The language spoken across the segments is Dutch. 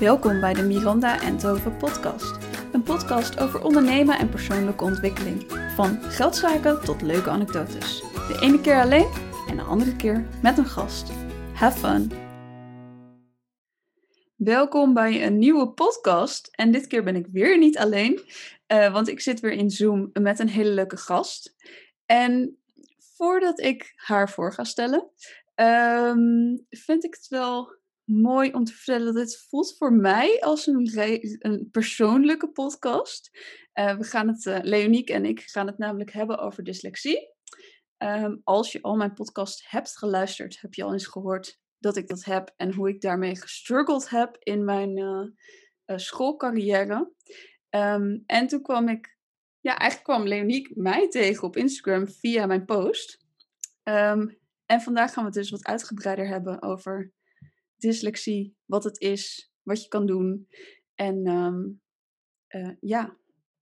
Welkom bij de Miranda en Tove podcast. Een podcast over ondernemen en persoonlijke ontwikkeling. Van geldzaken tot leuke anekdotes. De ene keer alleen en de andere keer met een gast. Have fun! Welkom bij een nieuwe podcast. En dit keer ben ik weer niet alleen, uh, want ik zit weer in Zoom met een hele leuke gast. En voordat ik haar voor ga stellen, um, vind ik het wel mooi om te vertellen dat dit voelt voor mij als een, een persoonlijke podcast. Uh, we gaan het, uh, Leoniek en ik gaan het namelijk hebben over dyslexie. Um, als je al mijn podcast hebt geluisterd, heb je al eens gehoord dat ik dat heb en hoe ik daarmee gestruggeld heb in mijn uh, schoolcarrière. Um, en toen kwam ik, ja, eigenlijk kwam Leoniek mij tegen op Instagram via mijn post. Um, en vandaag gaan we het dus wat uitgebreider hebben over dyslexie, wat het is, wat je kan doen. En um, uh, ja,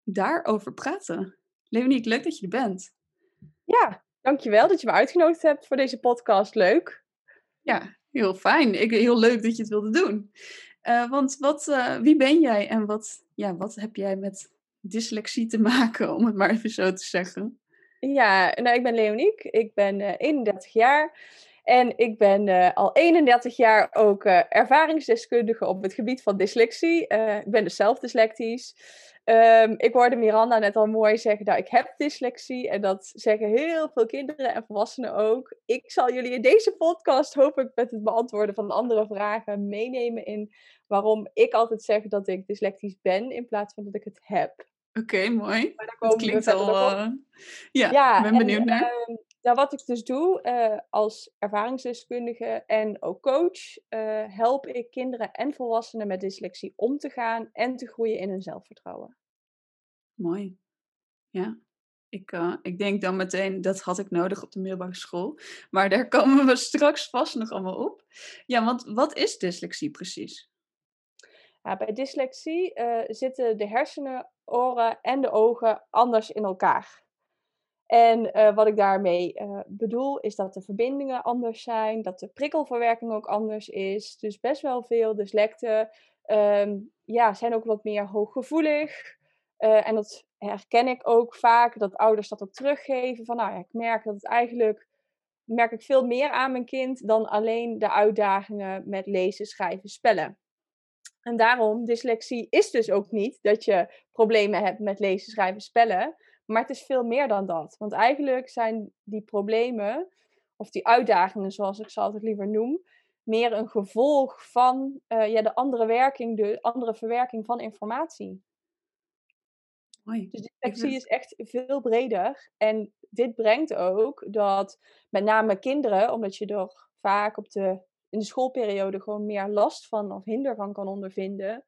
daarover praten. Leoniek, leuk dat je er bent. Ja, dankjewel dat je me uitgenodigd hebt voor deze podcast. Leuk. Ja, heel fijn. Ik, heel leuk dat je het wilde doen. Uh, want wat, uh, wie ben jij en wat, ja, wat heb jij met dyslexie te maken, om het maar even zo te zeggen? Ja, nou, ik ben Leoniek. Ik ben uh, 31 jaar. En ik ben uh, al 31 jaar ook uh, ervaringsdeskundige op het gebied van dyslexie. Uh, ik ben dus zelf dyslectisch. Um, ik hoorde Miranda net al mooi zeggen dat ik heb dyslexie. En dat zeggen heel veel kinderen en volwassenen ook. Ik zal jullie in deze podcast, hoop ik, met het beantwoorden van andere vragen meenemen in waarom ik altijd zeg dat ik dyslectisch ben in plaats van dat ik het heb. Oké, okay, mooi. Maar daar komen dat klinkt al... ja, ja, ben benieuwd en, naar. Uh, nou, wat ik dus doe uh, als ervaringsdeskundige en ook coach, uh, help ik kinderen en volwassenen met dyslexie om te gaan en te groeien in hun zelfvertrouwen. Mooi. Ja, ik, uh, ik denk dan meteen, dat had ik nodig op de middelbare school. Maar daar komen we straks vast nog allemaal op. Ja, want wat is dyslexie precies? Ja, bij dyslexie zitten de hersenen, oren en de ogen anders in elkaar. En uh, wat ik daarmee uh, bedoel, is dat de verbindingen anders zijn, dat de prikkelverwerking ook anders is. Dus best wel veel dyslecten um, ja, zijn ook wat meer hooggevoelig. Uh, en dat herken ik ook vaak, dat ouders dat ook teruggeven. Van nou ja, ik merk dat het eigenlijk, merk ik veel meer aan mijn kind dan alleen de uitdagingen met lezen, schrijven, spellen. En daarom, dyslexie is dus ook niet dat je problemen hebt met lezen, schrijven, spellen. Maar het is veel meer dan dat. Want eigenlijk zijn die problemen, of die uitdagingen zoals ik ze altijd liever noem, meer een gevolg van uh, ja, de andere werking, de andere verwerking van informatie. Hoi. Dus dyslexie is echt veel breder. En dit brengt ook dat met name kinderen, omdat je er vaak op de, in de schoolperiode gewoon meer last van of hinder van kan ondervinden,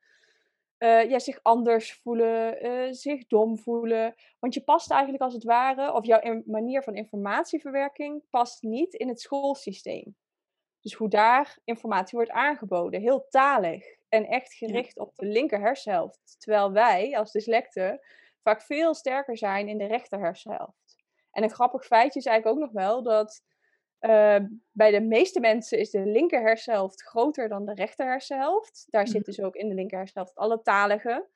uh, ja, zich anders voelen, uh, zich dom voelen. Want je past eigenlijk als het ware, of jouw manier van informatieverwerking past niet in het schoolsysteem. Dus hoe daar informatie wordt aangeboden, heel talig en echt gericht ja. op de linker hersenhelft. Terwijl wij als dyslecten vaak veel sterker zijn in de rechter hersenhelft. En een grappig feitje is eigenlijk ook nog wel dat uh, bij de meeste mensen is de linker hersenhelft groter dan de rechter hersenhelft. Daar zit dus ook in de linker hersenhelft alle taligen.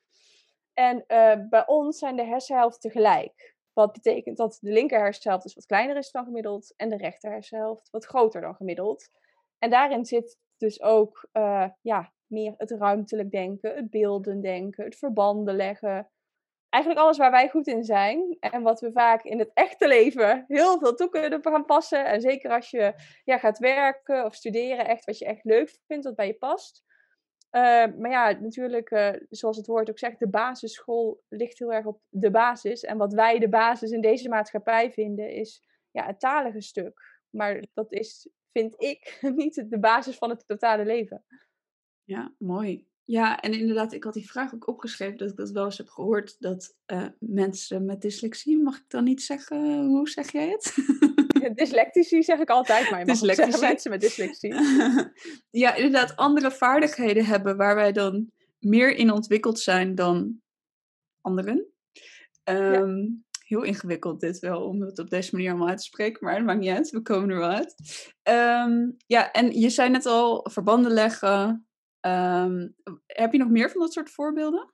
En uh, bij ons zijn de hersenhelften tegelijk. Wat betekent dat de linker hersenhelft dus wat kleiner is dan gemiddeld en de rechter hersenhelft wat groter dan gemiddeld. En daarin zit dus ook uh, ja, meer het ruimtelijk denken, het beelden denken, het verbanden leggen, eigenlijk alles waar wij goed in zijn. En wat we vaak in het echte leven heel veel toe kunnen gaan passen. En zeker als je ja, gaat werken of studeren, echt wat je echt leuk vindt, wat bij je past. Uh, maar ja, natuurlijk, uh, zoals het woord ook zegt, de basisschool ligt heel erg op de basis. En wat wij de basis in deze maatschappij vinden, is ja, het talige stuk. Maar dat is, vind ik, niet de basis van het totale leven. Ja, mooi. Ja, en inderdaad, ik had die vraag ook opgeschreven dat ik dat wel eens heb gehoord. Dat uh, mensen met dyslexie, mag ik dan niet zeggen, hoe zeg jij het? Dyslectici zeg ik altijd, maar je mag zeggen mensen met dyslexie. ja, inderdaad, andere vaardigheden hebben waar wij dan meer in ontwikkeld zijn dan anderen. Um, ja. Heel ingewikkeld dit wel, om het op deze manier allemaal uit te spreken, maar dat maakt niet uit, we komen er wel uit. Um, ja, en je zei net al, verbanden leggen, Ehm, heb je nog meer van dat soort voorbeelden?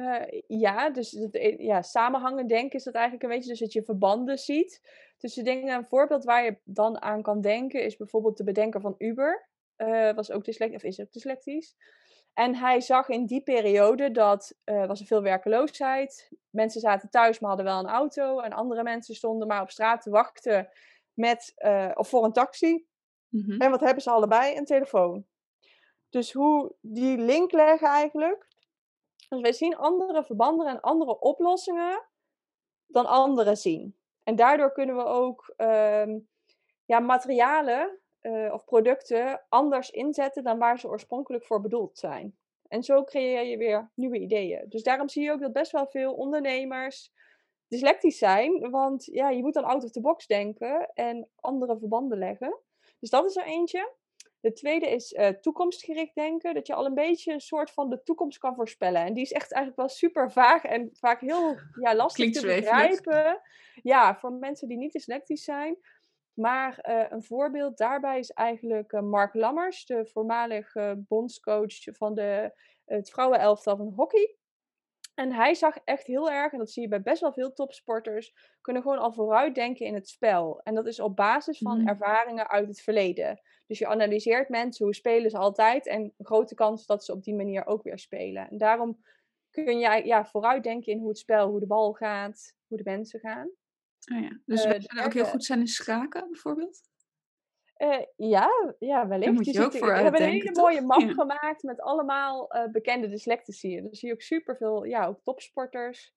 Uh, ja, dus het, e, ja, samenhangen denken is dat eigenlijk een beetje dus dat je verbanden ziet. Dus ik denk een voorbeeld waar je dan aan kan denken is bijvoorbeeld de bedenker van Uber. Uh, was ook dyslectisch, of is ook dyslectisch. En hij zag in die periode dat uh, was er veel werkeloosheid. Mensen zaten thuis, maar hadden wel een auto. En andere mensen stonden maar op straat te wachten met, of voor een taxi. Mm -hmm. En wat hebben ze allebei? Een telefoon. Dus hoe die link leggen eigenlijk. Dus wij zien andere verbanden en andere oplossingen dan anderen zien. En daardoor kunnen we ook uh, ja, materialen uh, of producten anders inzetten dan waar ze oorspronkelijk voor bedoeld zijn. En zo creëer je weer nieuwe ideeën. Dus daarom zie je ook dat best wel veel ondernemers dyslectisch zijn. Want ja, je moet dan out of the box denken en andere verbanden leggen. Dus dat is er eentje. De tweede is uh, toekomstgericht denken. Dat je al een beetje een soort van de toekomst kan voorspellen. En die is echt eigenlijk wel super vaag en vaak heel ja, lastig te begrijpen. Ja, voor mensen die niet dyslectisch zijn. Maar uh, een voorbeeld daarbij is eigenlijk uh, Mark Lammers, de voormalige bondscoach van de, het vrouwenelftal van hockey. En hij zag echt heel erg, en dat zie je bij best wel veel topsporters, kunnen gewoon al vooruitdenken in het spel. En dat is op basis van mm. ervaringen uit het verleden. Dus je analyseert mensen, hoe spelen ze altijd, en een grote kans dat ze op die manier ook weer spelen. En daarom kun je ja, vooruitdenken in hoe het spel, hoe de bal gaat, hoe de mensen gaan. Oh ja. Dus uh, wij ook heel goed zijn in schaken, bijvoorbeeld? Uh, ja, ja, wellicht. moet je, je ook ziet, voor We hebben een hele mooie map ja. gemaakt met allemaal uh, bekende dyslectici. Dan zie je ook superveel, ja, ook topsporters.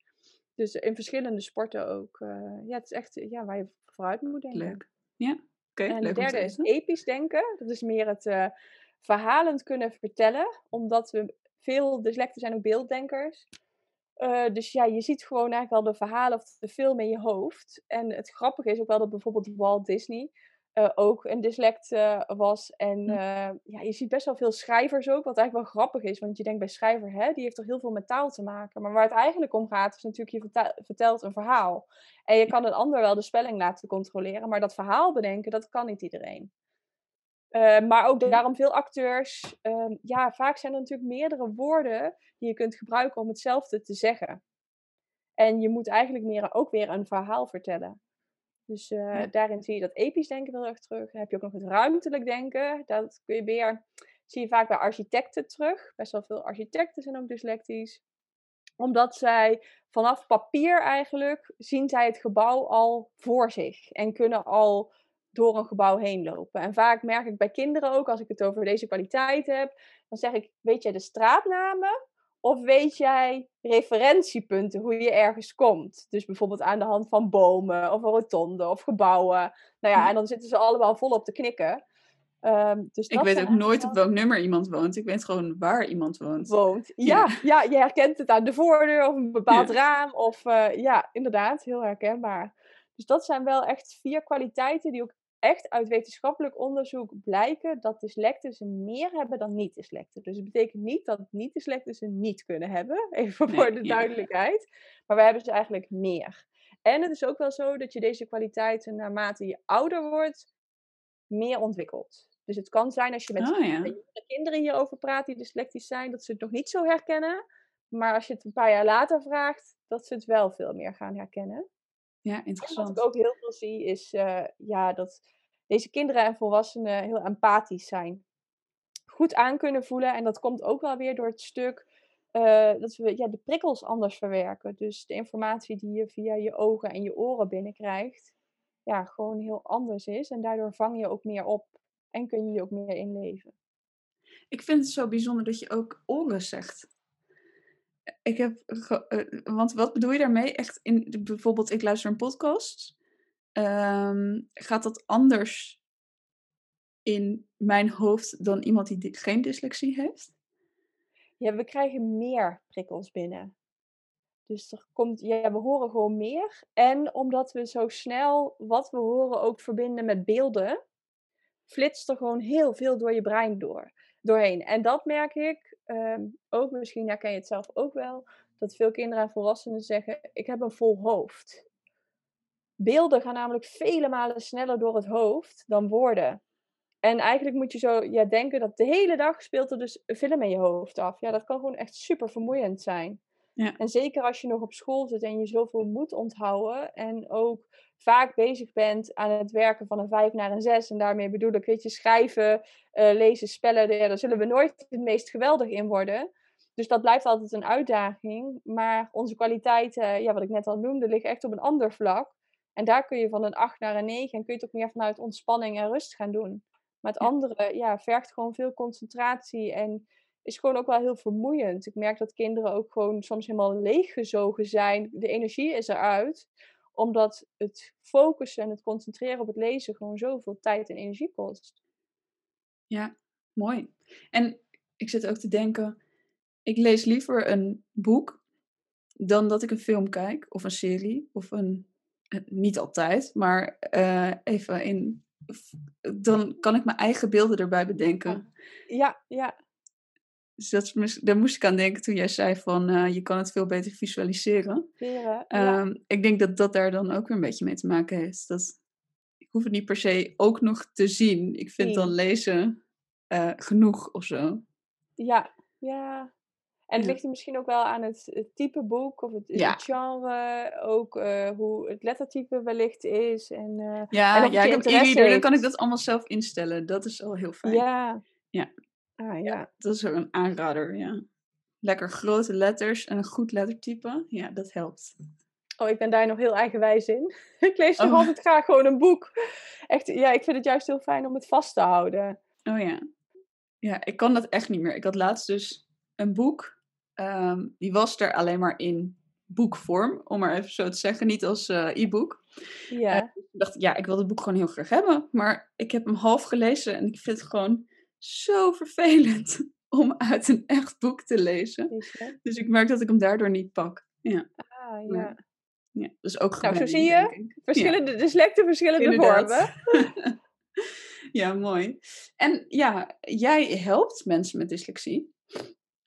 Dus in verschillende sporten ook. Uh, ja, het is echt ja, waar je vooruit moet denken. Leuk. Ja, oké. Okay, en de derde is episch denken. Dat is meer het verhalend kunnen vertellen. Omdat we veel dyslecten zijn ook beelddenkers. Uh, dus ja, je ziet gewoon eigenlijk al de verhalen of de film in je hoofd. En het grappige is ook wel dat bijvoorbeeld Walt Disney uh, ook een dyslect uh, was. En ja, je ziet best wel veel schrijvers ook, wat eigenlijk wel grappig is. Want je denkt bij schrijver, hè, die heeft toch heel veel met taal te maken. Maar waar het eigenlijk om gaat, is natuurlijk je vertel vertelt een verhaal. En je kan een ander wel de spelling laten controleren, maar dat verhaal bedenken, dat kan niet iedereen. Maar ook daarom veel acteurs. Uh, ja, vaak zijn er natuurlijk meerdere woorden die je kunt gebruiken om hetzelfde te zeggen. En je moet eigenlijk meer ook weer een verhaal vertellen. Dus uh, ja. daarin zie je dat episch denken heel erg terug. Dan heb je ook nog het ruimtelijk denken. Dat kun je weer, zie je vaak bij architecten terug. Best wel veel architecten zijn ook dyslectisch. Omdat zij vanaf papier eigenlijk zien zij het gebouw al voor zich. En kunnen al door een gebouw heen lopen. En vaak merk ik bij kinderen ook, als ik het over deze kwaliteit heb, dan zeg ik, weet jij de straatnamen? Of weet jij referentiepunten, hoe je ergens komt? Dus bijvoorbeeld aan de hand van bomen, of een rotonde, of gebouwen. Nou ja, en dan zitten ze allemaal volop te knikken. Um, dus ik weet ook nooit op welk nummer iemand woont. Ik weet gewoon waar iemand woont. Woont, ja. Ja, ja je herkent het aan de voordeur of een bepaald ja. raam. Of uh, ja, inderdaad, heel herkenbaar. Dus dat zijn wel echt vier kwaliteiten die ook echt uit wetenschappelijk onderzoek blijken dat dyslecten meer hebben dan niet-dyslecten. Dus het betekent niet dat niet-dyslecten ze niet kunnen hebben, even voor nee, de duidelijkheid. Ja. Maar we hebben ze eigenlijk meer. En het is ook wel zo dat je deze kwaliteiten naarmate je ouder wordt, meer ontwikkelt. Dus het kan zijn als je met oh, ja. kinderen hierover praat die dyslectisch zijn, dat ze het nog niet zo herkennen. Maar als je het een paar jaar later vraagt, dat ze het wel veel meer gaan herkennen. Ja, interessant. En wat ik ook heel veel zie is uh, ja, dat deze kinderen en volwassenen heel empathisch zijn. Goed aan kunnen voelen. En dat komt ook wel weer door het stuk uh, dat we ja, de prikkels anders verwerken. Dus de informatie die je via je ogen en je oren binnenkrijgt, ja, gewoon heel anders is. En daardoor vang je ook meer op en kun je je ook meer inleven. Ik vind het zo bijzonder dat je ook oren zegt. Ik heb, uh, want wat bedoel je daarmee? Echt in, bijvoorbeeld, ik luister een podcast. Um, gaat dat anders in mijn hoofd dan iemand die geen dyslexie heeft? Ja, we krijgen meer prikkels binnen. Dus er komt, ja, we horen gewoon meer. En omdat we zo snel wat we horen ook verbinden met beelden, flitst er gewoon heel veel door je brein door, doorheen. En dat merk ik um, ook, misschien herken je het zelf ook wel, dat veel kinderen en volwassenen zeggen: Ik heb een vol hoofd. Beelden gaan namelijk vele malen sneller door het hoofd dan woorden. En eigenlijk moet je zo ja, denken dat de hele dag speelt er dus een film in je hoofd af. Ja, dat kan gewoon echt super vermoeiend zijn. Ja. En zeker als je nog op school zit en je zoveel moet onthouden. En ook vaak bezig bent aan het werken van een vijf naar een zes. En daarmee bedoel ik, weet je, schrijven, eh, lezen, spellen. Ja, daar zullen we nooit het meest geweldig in worden. Dus dat blijft altijd een uitdaging. Maar onze kwaliteiten, ja, wat ik net al noemde, liggen echt op een ander vlak. En daar kun je van een 8 naar een 9 en kun je het ook meer vanuit ontspanning en rust gaan doen. Maar het Ja. andere ja, vergt gewoon veel concentratie en is gewoon ook wel heel vermoeiend. Ik merk dat kinderen ook gewoon soms helemaal leeggezogen zijn. De energie is eruit, omdat het focussen en het concentreren op het lezen gewoon zoveel tijd en energie kost. Ja, mooi. En ik zit ook te denken, ik lees liever een boek dan dat ik een film kijk of een serie of een, eh, niet altijd, maar eh, even in, dan kan ik mijn eigen beelden erbij bedenken. Ja, ja, Dus dat, is daar moest ik aan denken toen jij zei van eh, je kan het veel beter visualiseren. Ja. Ehm, ik denk dat dat daar dan ook weer een beetje mee te maken heeft. Dat, ik hoef het niet per se ook nog te zien. Ik vind dan Zien. lezen eh, genoeg of zo. Ja, ja. En het ligt er misschien ook wel aan het, het type boek of het, het genre, ook eh, hoe het lettertype wellicht is. En, Ja, En ja ik heb dan kan ik dat allemaal zelf instellen. Dat is al heel fijn. ja. Ja. Ah, ja. Dat is ook een aanrader, ja. Lekker grote letters en een goed lettertype. Ja, dat helpt. Oh, ik ben daar nog heel eigenwijs in. ik lees nog Oh. altijd graag gewoon een boek. Echt, ja, ik vind het juist heel fijn om het vast te houden. Oh ja. Ja, ik kan dat echt niet meer. Ik had laatst dus een boek. ehm, die was er alleen maar in boekvorm, om maar even zo te zeggen. Niet als eh, e-book. Ja. Ik dacht, ja, ik wil het boek gewoon heel graag hebben. Maar ik heb hem half gelezen en ik vind het gewoon zo vervelend om uit een echt boek te lezen. Dus ik merk dat ik hem daardoor niet pak. Ja, Ah, Ja. ja. ja. dus ook Nou, zo zie je. denk ik. Verschillende dyslecten, verschillende Inderdaad. vormen. ja, mooi. En ja, jij helpt mensen met dyslexie.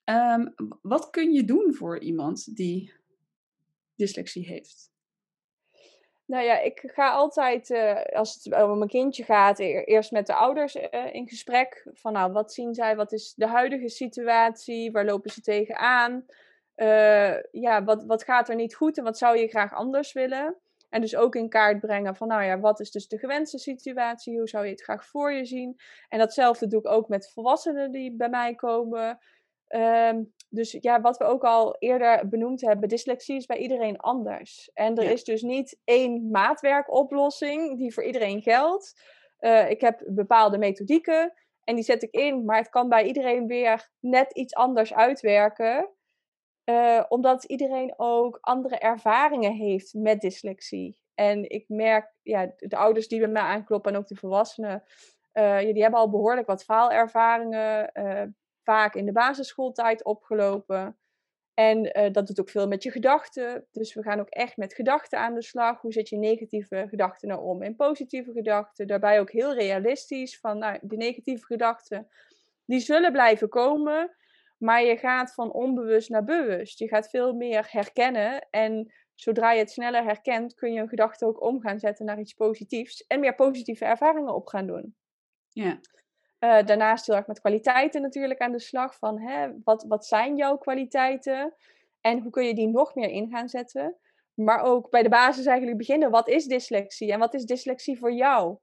Ehm, wat kun je doen voor iemand die dyslexie heeft? Nou ja, ik ga altijd, eh, als het om een kindje gaat, e- eerst met de ouders eh, in gesprek. Van nou, wat zien zij? Wat is de huidige situatie? Waar lopen ze tegenaan? Eh ja, wat, wat gaat er niet goed en wat zou je graag anders willen? En dus ook in kaart brengen van, nou ja, wat is dus de gewenste situatie? Hoe zou je het graag voor je zien? En datzelfde doe ik ook met volwassenen die bij mij komen. Ehm, dus ja, wat we ook al eerder benoemd hebben, dyslexie is bij iedereen anders. En er Ja. is dus niet één maatwerkoplossing die voor iedereen geldt. Eh, ik heb bepaalde methodieken en die zet ik in, maar het kan bij iedereen weer net iets anders uitwerken. Eh, omdat iedereen ook andere ervaringen heeft met dyslexie. En ik merk, ja, de ouders die bij mij aankloppen en ook de volwassenen, eh, ja, die hebben al behoorlijk wat faalervaringen, vaak in de basisschooltijd opgelopen. En eh, dat doet ook veel met je gedachten. Dus we gaan ook echt met gedachten aan de slag. Hoe zet je negatieve gedachten nou om in positieve gedachten? Daarbij ook heel realistisch van nou, die negatieve gedachten, die zullen blijven komen. Maar je gaat van onbewust naar bewust. Je gaat veel meer herkennen. En zodra je het sneller herkent, kun je een gedachte ook om gaan zetten naar iets positiefs. En meer positieve ervaringen op gaan doen. Ja, Eh, daarnaast heel erg met kwaliteiten natuurlijk aan de slag. Van hè, wat, wat zijn jouw kwaliteiten? En hoe kun je die nog meer in gaan zetten? Maar ook bij de basis eigenlijk beginnen. Wat is dyslexie? En wat is dyslexie voor jou?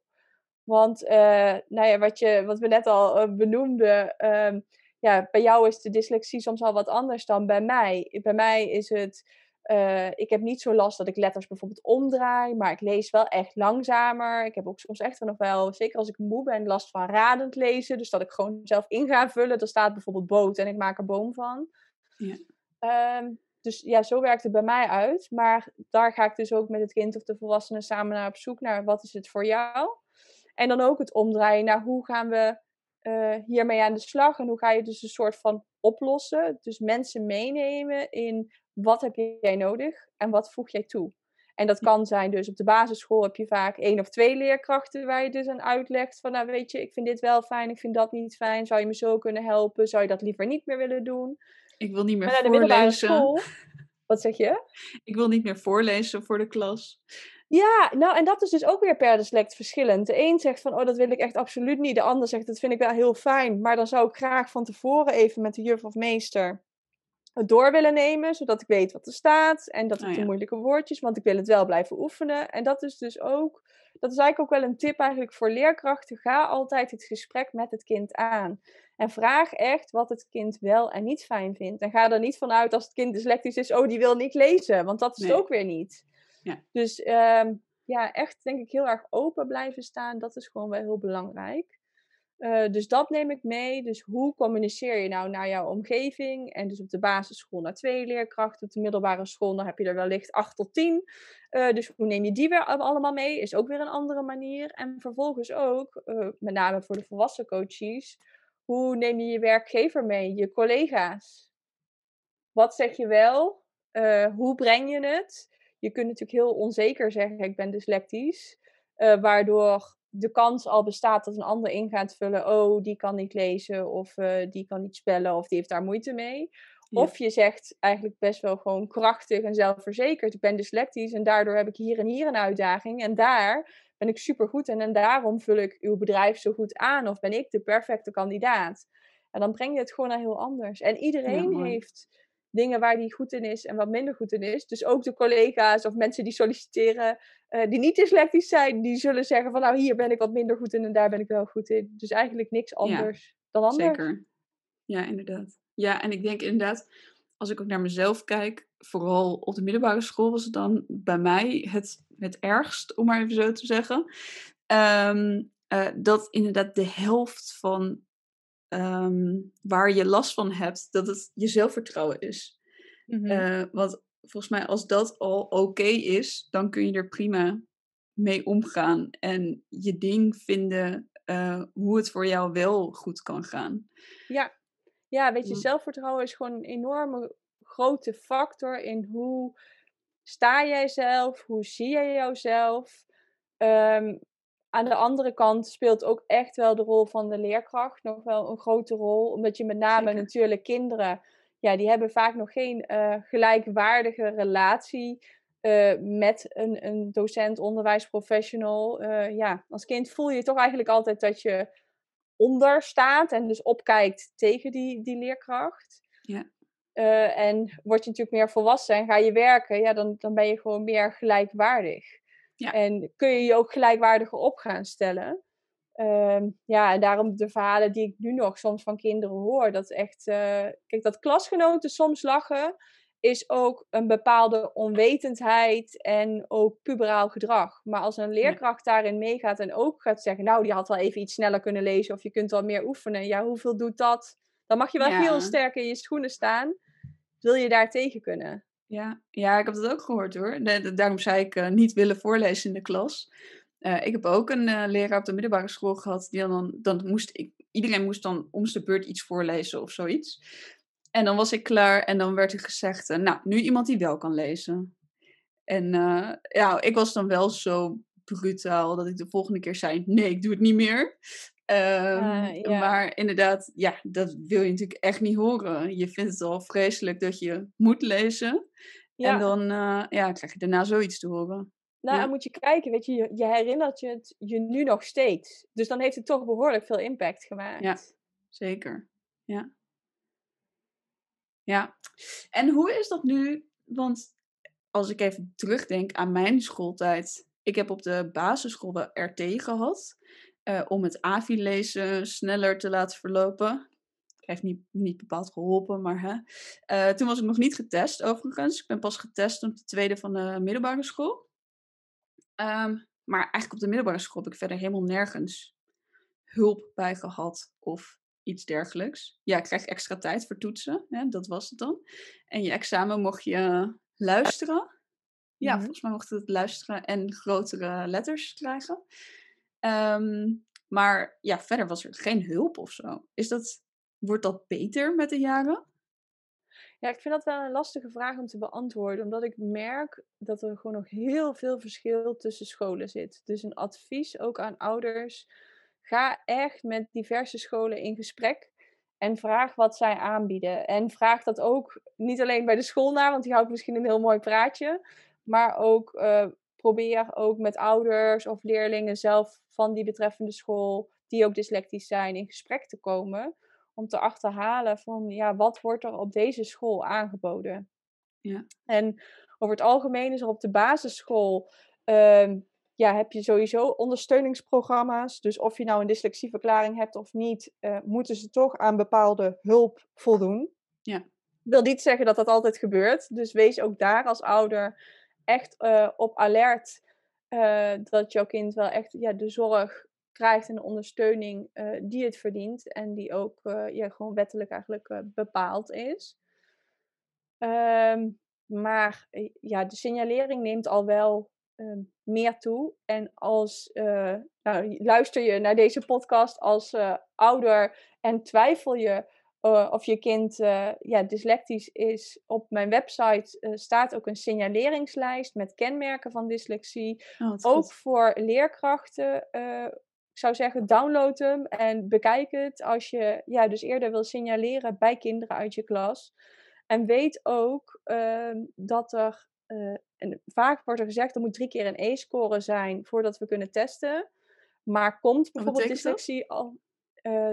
Want eh, nou ja, wat, je, wat we net al eh, benoemden. ehm, ja, bij jou is de dyslexie soms al wat anders dan bij mij. Bij mij is het. Eh, ik heb niet zo last dat ik letters bijvoorbeeld omdraai, maar ik lees wel echt langzamer. Ik heb ook soms echt nog wel, zeker als ik moe ben, last van radend lezen. Dus dat ik gewoon zelf in ga vullen. Er staat bijvoorbeeld boot en ik maak er boom van. Ja. Ehm, dus ja, zo werkt het bij mij uit. Maar daar ga ik dus ook met het kind of de volwassene samen naar op zoek naar wat is het voor jou. En dan ook het omdraaien naar hoe gaan we eh, hiermee aan de slag. En hoe ga je dus een soort van oplossen. Dus mensen meenemen in wat heb jij nodig en wat voeg jij toe. En dat kan zijn dus op de basisschool heb je vaak één of twee leerkrachten waar je dus aan uitlegt van nou weet je, ik vind dit wel fijn, ik vind dat niet fijn. Zou je me zo kunnen helpen? Zou je dat liever niet meer willen doen? ik wil niet meer Maar voorlezen. school. Wat zeg je? Ik wil niet meer voorlezen voor de klas. Ja, nou en dat is dus ook weer per dyslect verschillend. De een zegt van, oh dat wil ik echt absoluut niet. De ander zegt, dat vind ik wel heel fijn. Maar dan zou ik graag van tevoren even met de juf of meester het door willen nemen. Zodat ik weet wat er staat. En dat ik Oh, de moeilijke woordjes, want ik wil het wel blijven oefenen. En dat is dus ook, dat is eigenlijk ook wel een tip eigenlijk voor leerkrachten. Ga altijd het gesprek met het kind aan. En vraag echt wat het kind wel en niet fijn vindt. En ga er niet vanuit als het kind dyslectisch is, oh die wil niet lezen. Want dat is Nee. het ook weer niet. Ja. Dus ehm, ja, echt denk ik heel erg open blijven staan. Dat is gewoon wel heel belangrijk. Eh, dus dat neem ik mee. Dus hoe communiceer je nou naar jouw omgeving? En dus op de basisschool naar twee leerkrachten. Op de middelbare school dan heb je er wellicht acht tot tien. Eh, dus hoe neem je die weer al- allemaal mee? Is ook weer een andere manier. En vervolgens ook, eh, met name voor de volwassen coaches, hoe neem je je werkgever mee, je collega's? Wat zeg je wel? Hoe breng je het? Je kunt natuurlijk heel onzeker zeggen, ik ben dyslectisch. eh, waardoor de kans al bestaat dat een ander in gaat vullen, oh, die kan niet lezen of eh, die kan niet spellen of die heeft daar moeite mee. Ja. Of je zegt eigenlijk best wel gewoon krachtig en zelfverzekerd, ik ben dyslectisch en daardoor heb ik hier en hier een uitdaging en daar ben ik supergoed in en daarom vul ik uw bedrijf zo goed aan of ben ik de perfecte kandidaat. En dan breng je het gewoon naar heel anders. En iedereen heeft dingen waar die goed in is en wat minder goed in is. Dus ook de collega's of mensen die solliciteren, eh, die niet dyslectisch zijn, die zullen zeggen van nou hier ben ik wat minder goed in en daar ben ik wel goed in. Dus eigenlijk niks anders dan anders. Zeker. Ja, inderdaad. Ja, en ik denk inderdaad, als ik ook naar mezelf kijk, vooral op de middelbare school was het dan bij mij het, het ergst, om maar even zo te zeggen. Ehm, eh, dat inderdaad de helft van ehm, waar je last van hebt, dat het je zelfvertrouwen is. Mhm. Eh, want volgens mij, als dat al oké is, dan kun je er prima mee omgaan en je ding vinden eh, hoe het voor jou wel goed kan gaan. Ja. ja, weet je, Mm. zelfvertrouwen is gewoon een enorme grote factor in hoe sta jij zelf, hoe zie jij jouzelf. Ehm, aan de andere kant speelt ook echt wel de rol van de leerkracht nog wel een grote rol, omdat je met name Zeker. natuurlijk kinderen, ja, die hebben vaak nog geen eh, gelijkwaardige relatie eh, met een, een docent, onderwijsprofessional. Eh, ja, als kind voel je toch eigenlijk altijd dat je onder staat en dus opkijkt tegen die, die leerkracht. Ja. En word je natuurlijk meer volwassen en ga je werken, ja, dan, dan ben je gewoon meer gelijkwaardig. Ja. En kun je je ook gelijkwaardiger op gaan stellen. Ehm, ja, en daarom de verhalen die ik nu nog soms van kinderen hoor, dat echt, eh, kijk, dat klasgenoten soms lachen, is ook een bepaalde onwetendheid en ook puberaal gedrag. Maar als een leerkracht daarin meegaat en ook gaat zeggen, nou, die had wel even iets sneller kunnen lezen of je kunt wel meer oefenen, ja, hoeveel doet dat? Dan mag je wel Ja. heel sterk in je schoenen staan. Wil je daar tegen kunnen? Ja, ja, ik heb dat ook gehoord hoor. Da- da- daarom zei ik eh, niet willen voorlezen in de klas. Eh, ik heb ook een eh, leraar op de middelbare school gehad. Die dan, dan moest ik, iedereen moest dan om de beurt iets voorlezen of zoiets. En dan was ik klaar en dan werd er gezegd, nou, nu iemand die wel kan lezen. En ja, ik was dan wel zo brutaal dat ik de volgende keer zei, nee, ik doe het niet meer. Ehm, Ah, ja. Maar inderdaad, ja, dat wil je natuurlijk echt niet horen. Je vindt het al vreselijk dat je moet lezen. Ja. En dan eh, ja, krijg je daarna zoiets te horen. Nou, Ja. dan moet je kijken, weet je, je, je herinnert je het je nu nog steeds. Dus dan heeft het toch behoorlijk veel impact gemaakt. Ja. Zeker. Ja. Ja. En hoe is dat nu? Want als ik even terugdenk aan mijn schooltijd. Ik heb op de basisschool wel RT gehad. Eh, om het AVI-lezen sneller te laten verlopen. Heeft niet, niet bepaald geholpen, maar hè. Eh, toen was ik nog niet getest, overigens. Ik ben pas getest op de tweede van de middelbare school. Ehm, maar eigenlijk op de middelbare school heb ik verder helemaal nergens hulp bij gehad of iets dergelijks. Ja, ik krijg extra tijd voor toetsen, hè, dat was het dan. En je examen mocht je luisteren. Ja, Mhm. volgens mij mocht het luisteren en grotere letters krijgen. Ehm, maar ja, verder was er geen hulp of zo. Is dat, wordt dat beter met de jaren? Ja, ik vind dat wel een lastige vraag om te beantwoorden, omdat ik merk dat er gewoon nog heel veel verschil tussen scholen zit. Dus een advies ook aan ouders: ga echt met diverse scholen in gesprek en vraag wat zij aanbieden. En vraag dat ook niet alleen bij de school naar, want die houdt misschien een heel mooi praatje, maar ook eh, probeer ook met ouders of leerlingen zelf van die betreffende school, die ook dyslectisch zijn, in gesprek te komen. Om te achterhalen van, ja, wat wordt er op deze school aangeboden? Ja. En over het algemeen is er op de basisschool ehm, ja, heb je sowieso ondersteuningsprogramma's. Dus of je nou een dyslexieverklaring hebt of niet, uh, moeten ze toch aan bepaalde hulp voldoen. Ja. Ik wil niet zeggen dat dat altijd gebeurt. Dus wees ook daar als ouder echt uh, op alert. Uh, dat jouw kind wel echt ja, de zorg krijgt en de ondersteuning die het verdient. En die ook ja, gewoon wettelijk eigenlijk bepaald is. Um, maar ja, de signalering neemt al wel uh, meer toe. En als nou, luister je naar deze podcast als ouder en twijfel je uh, of je kind ja, dyslectisch is, op mijn website staat ook een signaleringslijst met kenmerken van dyslexie. Oh, ook goed. voor leerkrachten. ik zou zeggen, download hem en bekijk het als je ja, dus eerder wil signaleren bij kinderen uit je klas. En weet ook ehm, dat er en vaak wordt er gezegd, er moet drie keer een E-score zijn voordat we kunnen testen. Maar komt bijvoorbeeld dyslexie al.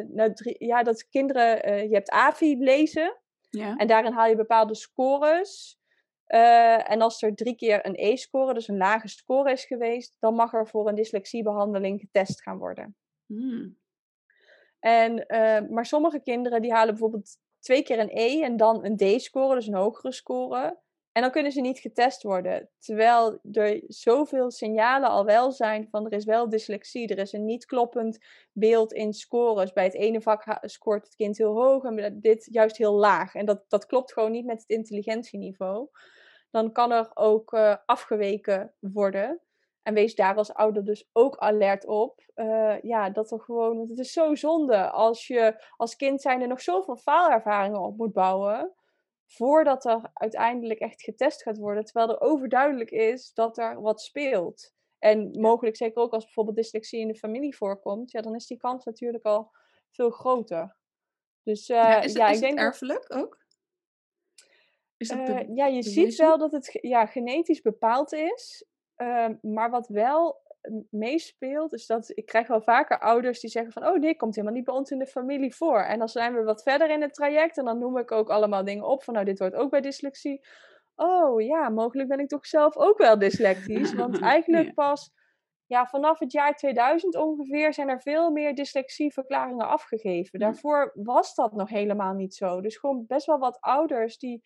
Nou, drie, ja, dat kinderen, uh, je hebt AVI lezen. Ja. En daarin haal je bepaalde scores. en als er drie keer een E-score, dus een lage score is geweest, dan mag er voor een dyslexiebehandeling getest gaan worden. Hmm. En, maar sommige kinderen die halen bijvoorbeeld twee keer een E en dan een D-score, dus een hogere score. En dan kunnen ze niet getest worden. Terwijl er zoveel signalen al wel zijn van er is wel dyslexie. Er is een niet kloppend beeld in scores. Bij het ene vak scoort het kind heel hoog en dit juist heel laag. En dat, dat klopt gewoon niet met het intelligentieniveau. Dan kan er ook uh, afgeweken worden. En wees daar als ouder dus ook alert op. Uh, ja, dat er gewoon, het is zo zonde als je als kind zijnde nog zoveel faalervaringen op moet bouwen voordat er uiteindelijk echt getest gaat worden. Terwijl er overduidelijk is dat er wat speelt. En mogelijk zeker ook als bijvoorbeeld dyslexie in de familie voorkomt, ja, dan is die kans natuurlijk al veel groter. Dus uh, ja, is, ja, is ik denk het erfelijk ook? Is dat uh, ja, je ziet wel dat het ja, genetisch bepaald is. Uh, maar wat wel meespeelt, is dat ik krijg wel vaker ouders die zeggen van, oh nee, komt helemaal niet bij ons in de familie voor. En dan zijn we wat verder in het traject en dan noem ik ook allemaal dingen op van, nou dit hoort ook bij dyslexie. Oh ja, mogelijk ben ik toch zelf ook wel dyslectisch. Want eigenlijk pas ja, vanaf het jaar 2000 ongeveer zijn er veel meer dyslexieverklaringen afgegeven. Hm. Daarvoor was dat nog helemaal niet zo. Dus gewoon best wel wat ouders die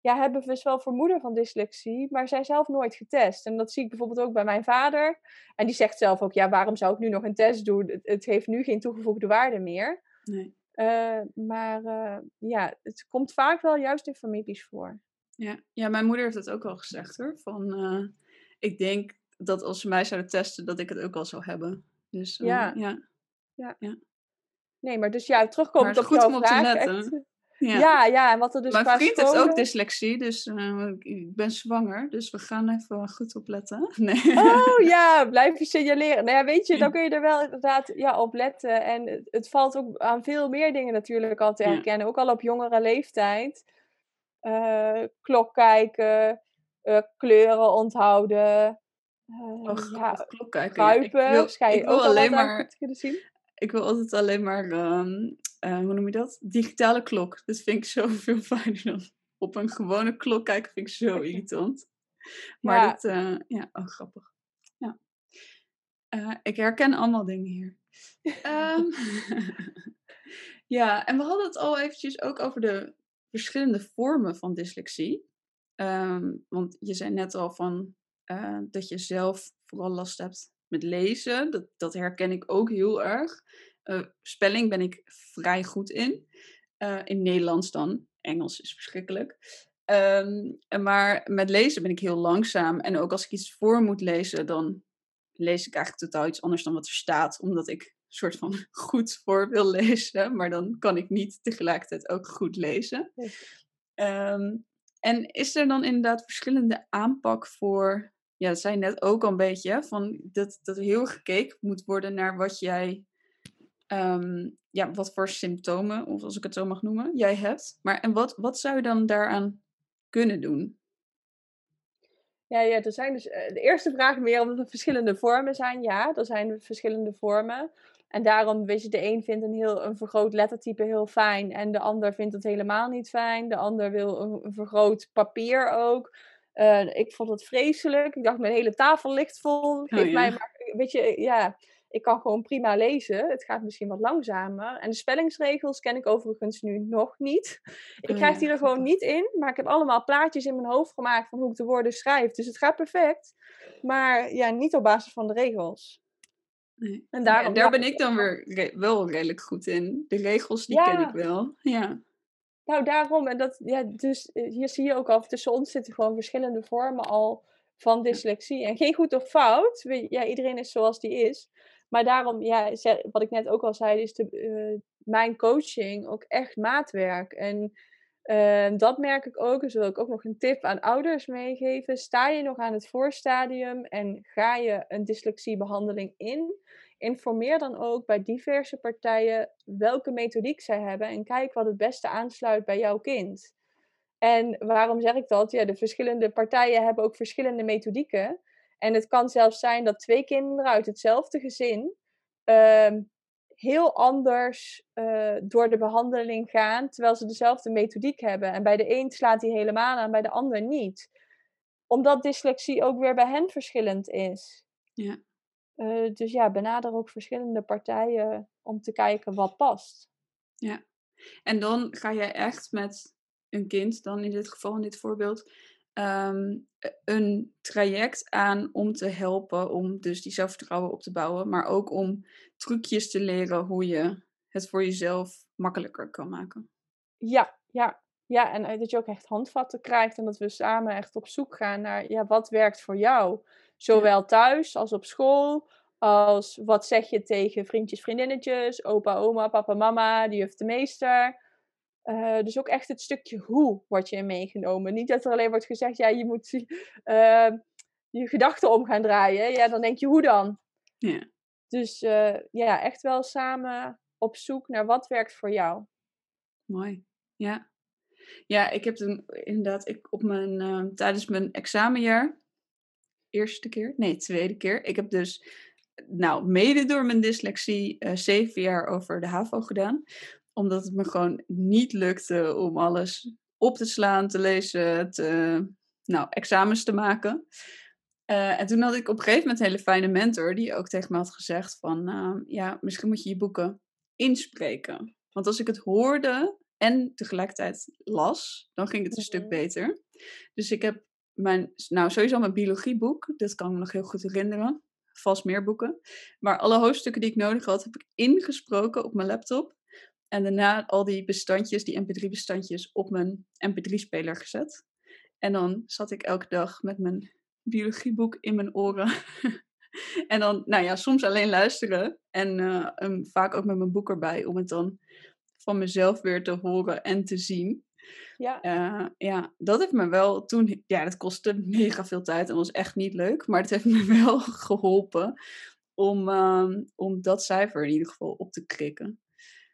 ja, hebben dus wel vermoeden van dyslexie, maar zijn zelf nooit getest. En dat zie ik bijvoorbeeld ook bij mijn vader. En die zegt zelf ook, ja, waarom zou ik nu nog een test doen? Het, het heeft nu geen toegevoegde waarde meer. Nee. Uh, maar uh, ja, het komt vaak wel juist in families voor. Ja. ja, mijn moeder heeft het ook al gezegd hoor. Van, uh, ik denk dat als ze mij zouden testen, dat ik het ook al zou hebben. Dus Ja. ja. Ja. Ja. Nee, maar dus ja, terugkomend is op goed jouw om op te letten. echt, Ja. ja, ja, en wat er dus Mijn vriend heeft scholen... ook dyslexie, dus eh, ik- ben zwanger. Dus we gaan even goed opletten. Nee. Oh ja, blijven signaleren. Nou ja, weet je, dan kun je er wel inderdaad ja, op letten. En het, valt ook aan veel meer dingen natuurlijk al te Ja. herkennen. Ook al op jongere leeftijd. Eh, klok kijken, eh, kleuren onthouden. Oh, ja, klok kijken. Ja, ik wil, je ik wil alleen maar, zien. Ik wil altijd alleen maar, ehm, eh, hoe noem je dat? Digitale klok. Dat vind ik zoveel fijner dan op een gewone klok kijken. Vind ik zo irritant. Maar Ja. dat, eh, ja, oh, grappig. Ja. Eh, ik herken allemaal dingen hier. Ehm, ja, en we hadden het al eventjes ook over de verschillende vormen van dyslexie. Ehm, want je zei net al van dat je zelf vooral last hebt met lezen. Dat, dat herken ik ook heel erg. Eh, spelling ben ik vrij goed in. Eh, in Nederlands dan. Engels is verschrikkelijk. Ehm, maar met lezen ben ik heel langzaam. En ook als ik iets voor moet lezen, dan lees ik eigenlijk totaal iets anders dan wat er staat. Omdat ik een soort van goed voor wil lezen. Maar dan kan ik niet tegelijkertijd ook goed lezen. Ehm, en is er dan inderdaad verschillende aanpak voor... Ja, dat zei je net ook al een beetje. Van dat, dat er heel gekeken moet worden naar wat jij... ehm, ja, wat voor symptomen, of als ik het zo mag noemen, jij hebt. Maar en wat, wat zou je dan daaraan kunnen doen? Ja, ja, er zijn dus eh, de eerste vraag meer omdat er verschillende vormen zijn. Ja, er zijn verschillende vormen. En daarom, weet je, de een vindt een heel een vergroot lettertype heel fijn en de ander vindt het helemaal niet fijn. De ander wil een vergroot papier ook. Uh, ik vond het vreselijk. Ik dacht, mijn hele tafel ligt vol. Geef oh, ja. mij maar, weet je, ja, ik kan gewoon prima lezen. Het gaat misschien wat langzamer. En de spellingsregels ken ik overigens nu nog niet. Ik oh krijg die er gewoon niet in. Maar ik heb allemaal plaatjes in mijn hoofd gemaakt van hoe ik de woorden schrijf. Dus het gaat perfect. Maar ja, niet op basis van de regels. Nee. En daarom, daar ben ik dan weer wel redelijk goed in. De regels, die ken ik wel. Ja. Nou, daarom. En dat, ja, dus eh, hier zie je ook al, tussen ons zitten gewoon verschillende vormen al van dyslexie. En geen goed of fout. Ja, iedereen is zoals die is. Maar daarom, ja, wat ik net ook al zei, is de, uh, mijn coaching ook echt maatwerk. En uh, dat merk ik ook. Dus wil ik ook nog een tip aan ouders meegeven. Sta je nog aan het voorstadium en ga je een dyslexiebehandeling in? Informeer dan ook bij diverse partijen welke methodiek zij hebben en kijk wat het beste aansluit bij jouw kind. En waarom zeg ik dat? Ja, de verschillende partijen hebben ook verschillende methodieken. En het kan zelfs zijn dat twee kinderen uit hetzelfde gezin uh, heel anders uh, door de behandeling gaan, terwijl ze dezelfde methodiek hebben. En bij de een slaat die helemaal aan, bij de ander niet. Omdat dyslexie ook weer bij hen verschillend is. Ja. Uh, dus ja, benader ook verschillende partijen om te kijken wat past. Ja. En dan ga jij echt met een kind, dan in dit geval, in dit voorbeeld, um, een traject aan om te helpen om dus die zelfvertrouwen op te bouwen, maar ook om trucjes te leren hoe je het voor jezelf makkelijker kan maken. Ja, ja. Ja, en dat je ook echt handvatten krijgt en dat we samen echt op zoek gaan naar ja, wat werkt voor jou. Zowel thuis als op school, als wat zeg je tegen vriendjes, vriendinnetjes, opa, oma, papa, mama, die heeft de meester. Uh, dus ook echt het stukje hoe word je meegenomen. Niet dat er alleen wordt gezegd, ja, je moet uh, je gedachten om gaan draaien. Ja, dan denk je, hoe dan? Ja. Dus uh, ja, echt wel samen op zoek naar wat werkt voor jou. Mooi, ja. Ja, ik heb inderdaad ik, op mijn, tijdens mijn examenjaar, eerste keer, nee, tweede keer. Ik heb dus, nou, mede door mijn dyslexie, zeven jaar over de HAVO gedaan omdat het me gewoon niet lukte om alles op te slaan, te lezen, te, nou, examens te maken. Uh, en toen had ik op een gegeven moment een hele fijne mentor die ook tegen me had gezegd van, uh, ja, misschien moet je je boeken inspreken. Want als ik het hoorde en tegelijkertijd las, dan ging het een stuk mhm. beter. Dus ik heb nou sowieso mijn biologieboek, dat kan ik me nog heel goed herinneren. Vast meer boeken. Maar alle hoofdstukken die ik nodig had, heb ik ingesproken op mijn laptop. En daarna al die bestandjes, die mp3-bestandjes, op mijn mp3-speler gezet. En dan zat ik elke dag met mijn biologieboek in mijn oren. en dan, nou ja, soms alleen luisteren. En uh, vaak ook met mijn boek erbij, om het dan van mezelf weer te horen en te zien. Ja. Uh, ja, dat heeft me wel toen, ja, dat kostte mega veel tijd en was echt niet leuk. Maar het heeft me wel geholpen om, uh, om dat cijfer in ieder geval op te krikken.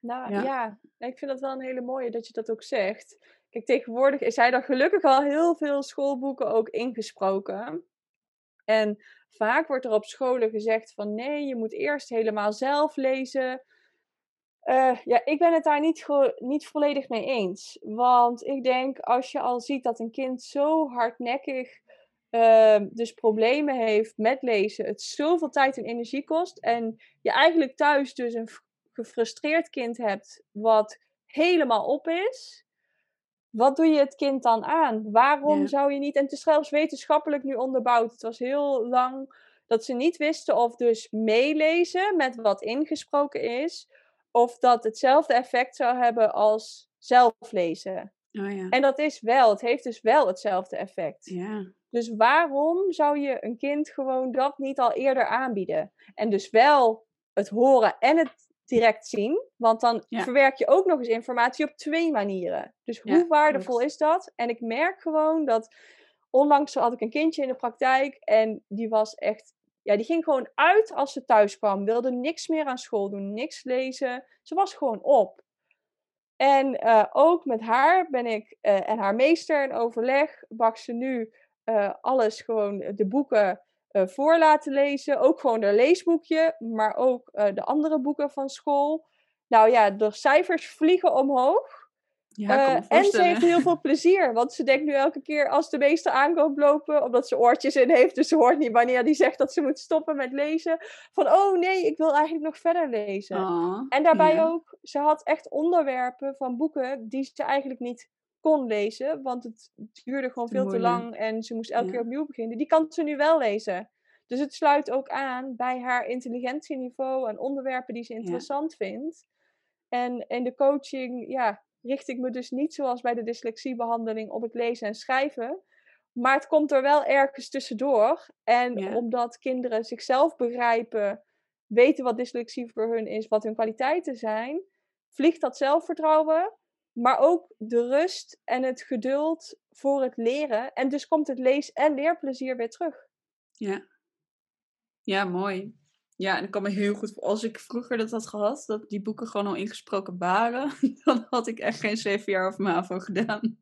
Nou ja. ik vind dat wel een hele mooie dat je dat ook zegt. Kijk, tegenwoordig is hij er gelukkig al heel veel schoolboeken ook ingesproken. En vaak wordt er op scholen gezegd van nee, je moet eerst helemaal zelf lezen. Uh, ja, ik ben het daar niet, niet volledig mee eens. Want ik denk, als je al ziet dat een kind zo hardnekkig uh, dus problemen heeft met lezen, het zoveel tijd en energie kost. En je eigenlijk thuis dus een gefrustreerd kind hebt wat helemaal op is, wat doe je het kind dan aan? Waarom zou je niet, en het is zelfs wetenschappelijk nu onderbouwd, het was heel lang dat ze niet wisten of dus meelezen met wat ingesproken is, of dat hetzelfde effect zou hebben als zelf lezen. Oh ja. En dat is wel, het heeft dus wel hetzelfde effect. Ja. Dus waarom zou je een kind gewoon dat niet al eerder aanbieden? En dus wel het horen en het direct zien. Want dan verwerk je ook nog eens informatie op twee manieren. Dus hoe waardevol is dat? En ik merk gewoon dat onlangs had ik een kindje in de praktijk en die was echt, ja, die ging gewoon uit als ze thuis kwam. Wilde niks meer aan school doen, niks lezen. Ze was gewoon op. En uh, ook met haar ben ik uh, en haar meester in overleg. Bak ze nu eh, alles gewoon, de boeken voor laten lezen. Ook gewoon haar leesboekje, maar ook de andere boeken van school. Nou ja, de cijfers vliegen omhoog. Ja, en ze heeft heel veel plezier, want ze denkt nu elke keer als de meester aankomt lopen, omdat ze oortjes in heeft, dus ze hoort niet wanneer die zegt dat ze moet stoppen met lezen, van oh nee, ik wil eigenlijk nog verder lezen. Oh, en daarbij ook, ze had echt onderwerpen van boeken die ze eigenlijk niet kon lezen, want het duurde gewoon veel te lang en ze moest elke keer opnieuw beginnen. Die kan ze nu wel lezen. Dus het sluit ook aan bij haar intelligentieniveau en onderwerpen die ze interessant vindt. En in de coaching, ja, richt ik me dus niet zoals bij de dyslexiebehandeling op het lezen en schrijven. Maar het komt er wel ergens tussendoor. En omdat kinderen zichzelf begrijpen, weten wat dyslexie voor hun is, wat hun kwaliteiten zijn, vliegt dat zelfvertrouwen, maar ook de rust en het geduld voor het leren. En dus komt het lees- en leerplezier weer terug. Ja, ja mooi. Ja, en ik kan me heel goed als ik vroeger dat had gehad, dat die boeken gewoon al ingesproken waren, dan had ik echt geen zeven jaar of MAVO gedaan.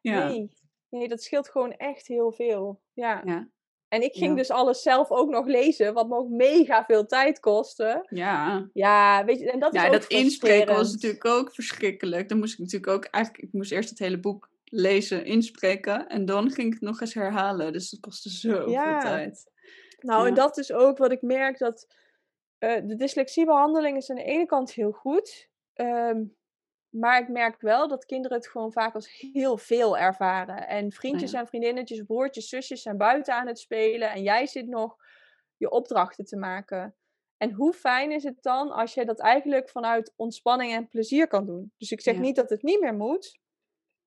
Ja. Nee. nee, dat scheelt gewoon echt heel veel. Ja. ja. En ik ging dus alles zelf ook nog lezen, wat me ook mega veel tijd kostte. Ja. Ja, weet je, en dat is ja, ook dat inspreken was natuurlijk ook verschrikkelijk. Dan moest ik natuurlijk ook, eigenlijk, ik moest eerst het hele boek lezen, inspreken. En dan ging ik het nog eens herhalen. Dus dat kostte zoveel ja. tijd. Nou, en dat is ook wat ik merk dat uh, de dyslexiebehandeling is aan de ene kant heel goed. Um, maar ik merk wel dat kinderen het gewoon vaak als heel veel ervaren. En vriendjes en vriendinnetjes, broertjes, zusjes zijn buiten aan het spelen. En jij zit nog je opdrachten te maken. En hoe fijn is het dan als je dat eigenlijk vanuit ontspanning en plezier kan doen? Dus ik zeg niet dat het niet meer moet.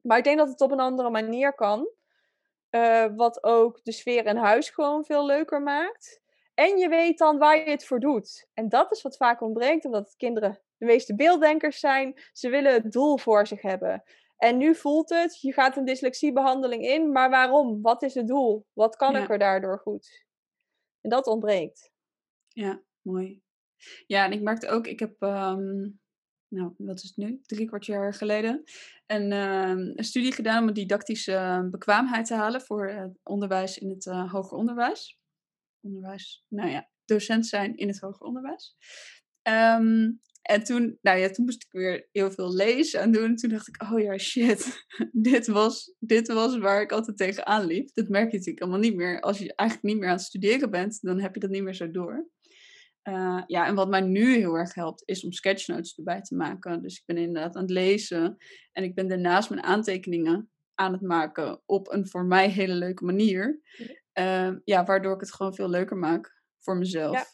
Maar ik denk dat het op een andere manier kan. Uh, wat ook de sfeer in huis gewoon veel leuker maakt. En je weet dan waar je het voor doet. En dat is wat vaak ontbreekt, omdat kinderen de meeste beelddenkers zijn. Ze willen het doel voor zich hebben. En nu voelt het, je gaat een dyslexiebehandeling in, maar waarom? Wat is het doel? Wat kan ik er daardoor goed? En dat ontbreekt. Ja, mooi. Ja, en ik merkte ook, ik heb um, nou, wat is het nu? Drie kwart jaar geleden. Een, uh, een studie gedaan om een didactische bekwaamheid te halen voor onderwijs in het uh, hoger onderwijs. Onderwijs, nou ja, docent zijn in het hoger onderwijs. Um, en toen, nou ja, toen moest ik weer heel veel lezen en doen. Toen dacht ik, oh ja, shit. dit, was, dit was waar ik altijd tegenaan liep. Dat merk je natuurlijk allemaal niet meer. Als je eigenlijk niet meer aan het studeren bent, dan heb je dat niet meer zo door. Uh, ja, en wat mij nu heel erg helpt, is om sketchnotes erbij te maken. Dus ik ben inderdaad aan het lezen en ik ben daarnaast mijn aantekeningen aan het maken op een voor mij hele leuke manier. Uh, ja, waardoor ik het gewoon veel leuker maak voor mezelf. Ja.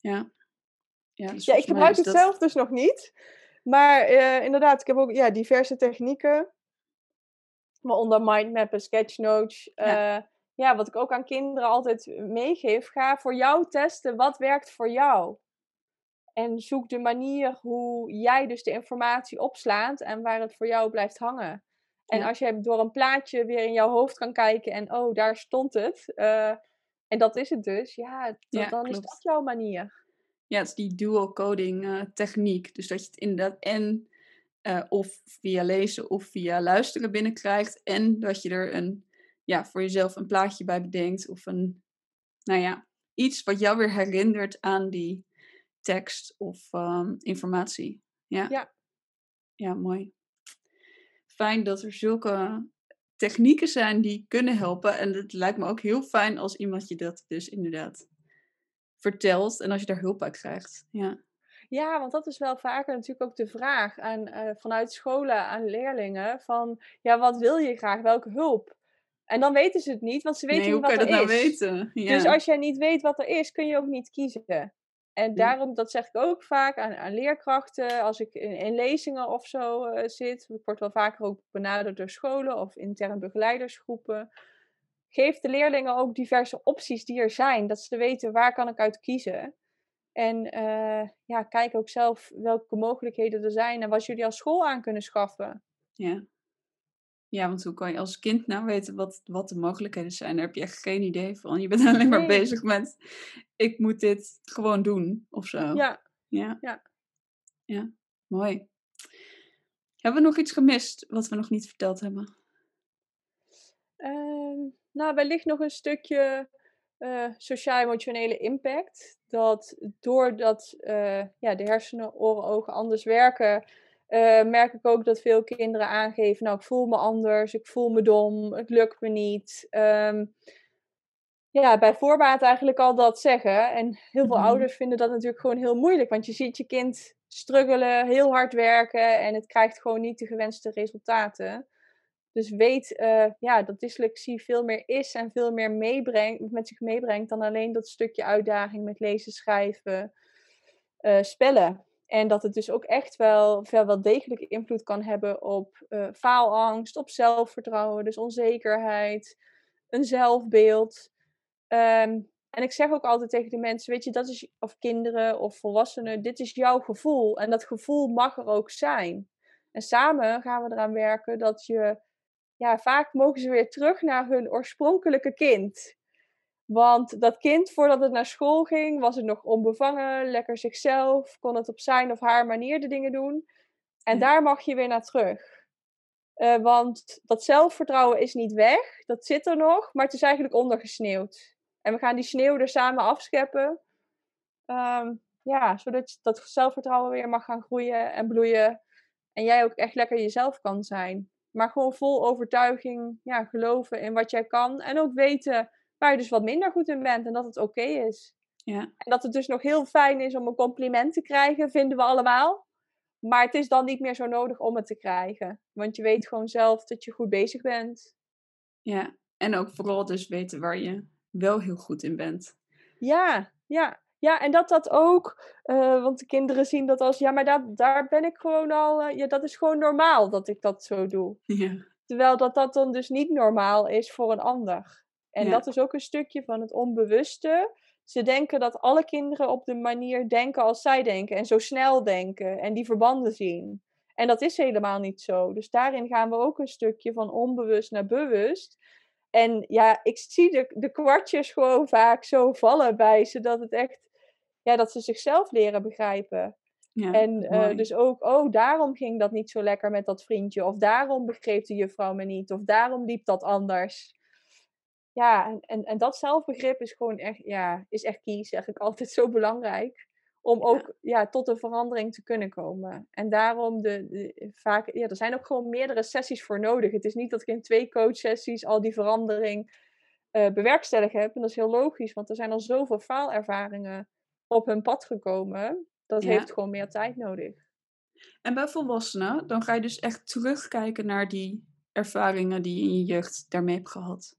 Ja, ja, dus ja ik gebruik het dat... zelf dus nog niet. Maar uh, inderdaad, ik heb ook ja, diverse technieken. Waaronder mindmappen, sketchnotes. Ja ja, wat ik ook aan kinderen altijd meegeef, ga voor jou testen wat werkt voor jou. En zoek de manier hoe jij dus de informatie opslaat en waar het voor jou blijft hangen. En als je door een plaatje weer in jouw hoofd kan kijken en oh, daar stond het. Uh, en dat is het dus. Ja, dan is dat jouw manier. Ja, het is die dual coding uh, techniek. Dus dat je het inderdaad en uh, of via lezen of via luisteren binnenkrijgt. En dat je er een ja, voor jezelf een plaatje bij bedenkt. Of een, nou ja, iets wat jou weer herinnert aan die tekst of um, informatie. Ja. ja. Ja, mooi. Fijn dat er zulke technieken zijn die kunnen helpen. En het lijkt me ook heel fijn als iemand je dat dus inderdaad vertelt. En als je daar hulp bij krijgt. Ja. Ja, want dat is wel vaker natuurlijk ook de vraag aan, uh, vanuit scholen aan leerlingen. Van, ja, wat wil je graag? Welke hulp? En dan weten ze het niet, want ze weten niet wat er is. Nou weten? Ja. Dus als jij niet weet wat er is, kun je ook niet kiezen. En daarom, dat zeg ik ook vaak aan, aan leerkrachten, als ik in, in lezingen of zo uh, zit. Ik word wel vaker ook benaderd door scholen of intern begeleidersgroepen. Geef de leerlingen ook diverse opties die er zijn, dat ze weten waar kan ik uit kiezen. En uh, ja, kijk ook zelf welke mogelijkheden er zijn en wat jullie als school aan kunnen schaffen. Ja. Ja, want hoe kan je als kind nou weten wat, wat de mogelijkheden zijn? Daar heb je echt geen idee van. Je bent alleen maar bezig met, ik moet dit gewoon doen of zo. Ja. Ja. Ja, ja. mooi. Hebben we nog iets gemist wat we nog niet verteld hebben? Ehm, nou, wellicht nog een stukje uh, sociaal-emotionele impact. Dat doordat uh, ja, de hersenen, oren, ogen anders werken, uh, merk ik ook dat veel kinderen aangeven: Nou, ik voel me anders, ik voel me dom, het lukt me niet. Um, ja, bij voorbaat eigenlijk al dat zeggen. En heel veel Mhm. ouders vinden dat natuurlijk gewoon heel moeilijk. Want je ziet je kind struggelen, heel hard werken en het krijgt gewoon niet de gewenste resultaten. Dus weet uh, ja, dat dyslexie veel meer is en veel meer meebrengt, met zich meebrengt dan alleen dat stukje uitdaging met lezen, schrijven, uh, spellen. En dat het dus ook echt wel, wel, degelijk invloed kan hebben op uh, faalangst, op zelfvertrouwen, dus onzekerheid, een zelfbeeld. Um, en ik zeg ook altijd tegen de mensen, weet je, dat is, of kinderen of volwassenen, dit is jouw gevoel. En dat gevoel mag er ook zijn. En samen gaan we eraan werken dat je, ja, vaak mogen ze weer terug naar hun oorspronkelijke kind. Want dat kind, voordat het naar school ging, was het nog onbevangen, lekker zichzelf, kon het op zijn of haar manier de dingen doen. En Ja. daar mag je weer naar terug. Uh, want dat zelfvertrouwen is niet weg, dat zit er nog, maar het is eigenlijk ondergesneeuwd. En we gaan die sneeuw er samen afscheppen. Um, ja, zodat dat zelfvertrouwen weer mag gaan groeien en bloeien. En jij ook echt lekker jezelf kan zijn. Maar gewoon vol overtuiging ja, geloven in wat jij kan. En ook weten waar je dus wat minder goed in bent. En dat het oké okay is. Ja. En dat het dus nog heel fijn is om een compliment te krijgen, vinden we allemaal. Maar het is dan niet meer zo nodig om het te krijgen. Want je weet gewoon zelf dat je goed bezig bent. ja, en ook vooral dus weten waar je wel heel goed in bent. Ja, ja. Ja, en dat dat ook, uh, want de kinderen zien dat als, ja, maar daar, daar ben ik gewoon al, uh, ja, dat is gewoon normaal dat ik dat zo doe. Ja. Terwijl dat dat dan dus niet normaal is voor een ander. En Ja. dat is ook een stukje van het onbewuste. Ze denken dat alle kinderen op de manier denken als zij denken. En zo snel denken. En die verbanden zien. En dat is helemaal niet zo. Dus daarin gaan we ook een stukje van onbewust naar bewust. En ja, ik zie de, de kwartjes gewoon vaak zo vallen bij ze. Dat het echt, ja, dat ze zichzelf leren begrijpen. Ja, En eh, dus ook, oh, daarom ging dat niet zo lekker met dat vriendje. Of daarom begreep de juffrouw me niet. Of daarom liep dat anders. Ja, en, en, en dat zelfbegrip is gewoon echt, ja, is echt key, zeg ik altijd zo belangrijk. Om Ja. ook ja, tot een verandering te kunnen komen. En daarom de, de, vaak, ja, er zijn ook gewoon meerdere sessies voor nodig. Het is niet dat ik in twee coachsessies al die verandering eh bewerkstellig heb. En dat is heel logisch, want er zijn al zoveel faalervaringen op hun pad gekomen. Dat Ja. heeft gewoon meer tijd nodig. En bij volwassenen, dan ga je dus echt terugkijken naar die ervaringen die je in je jeugd daarmee hebt gehad.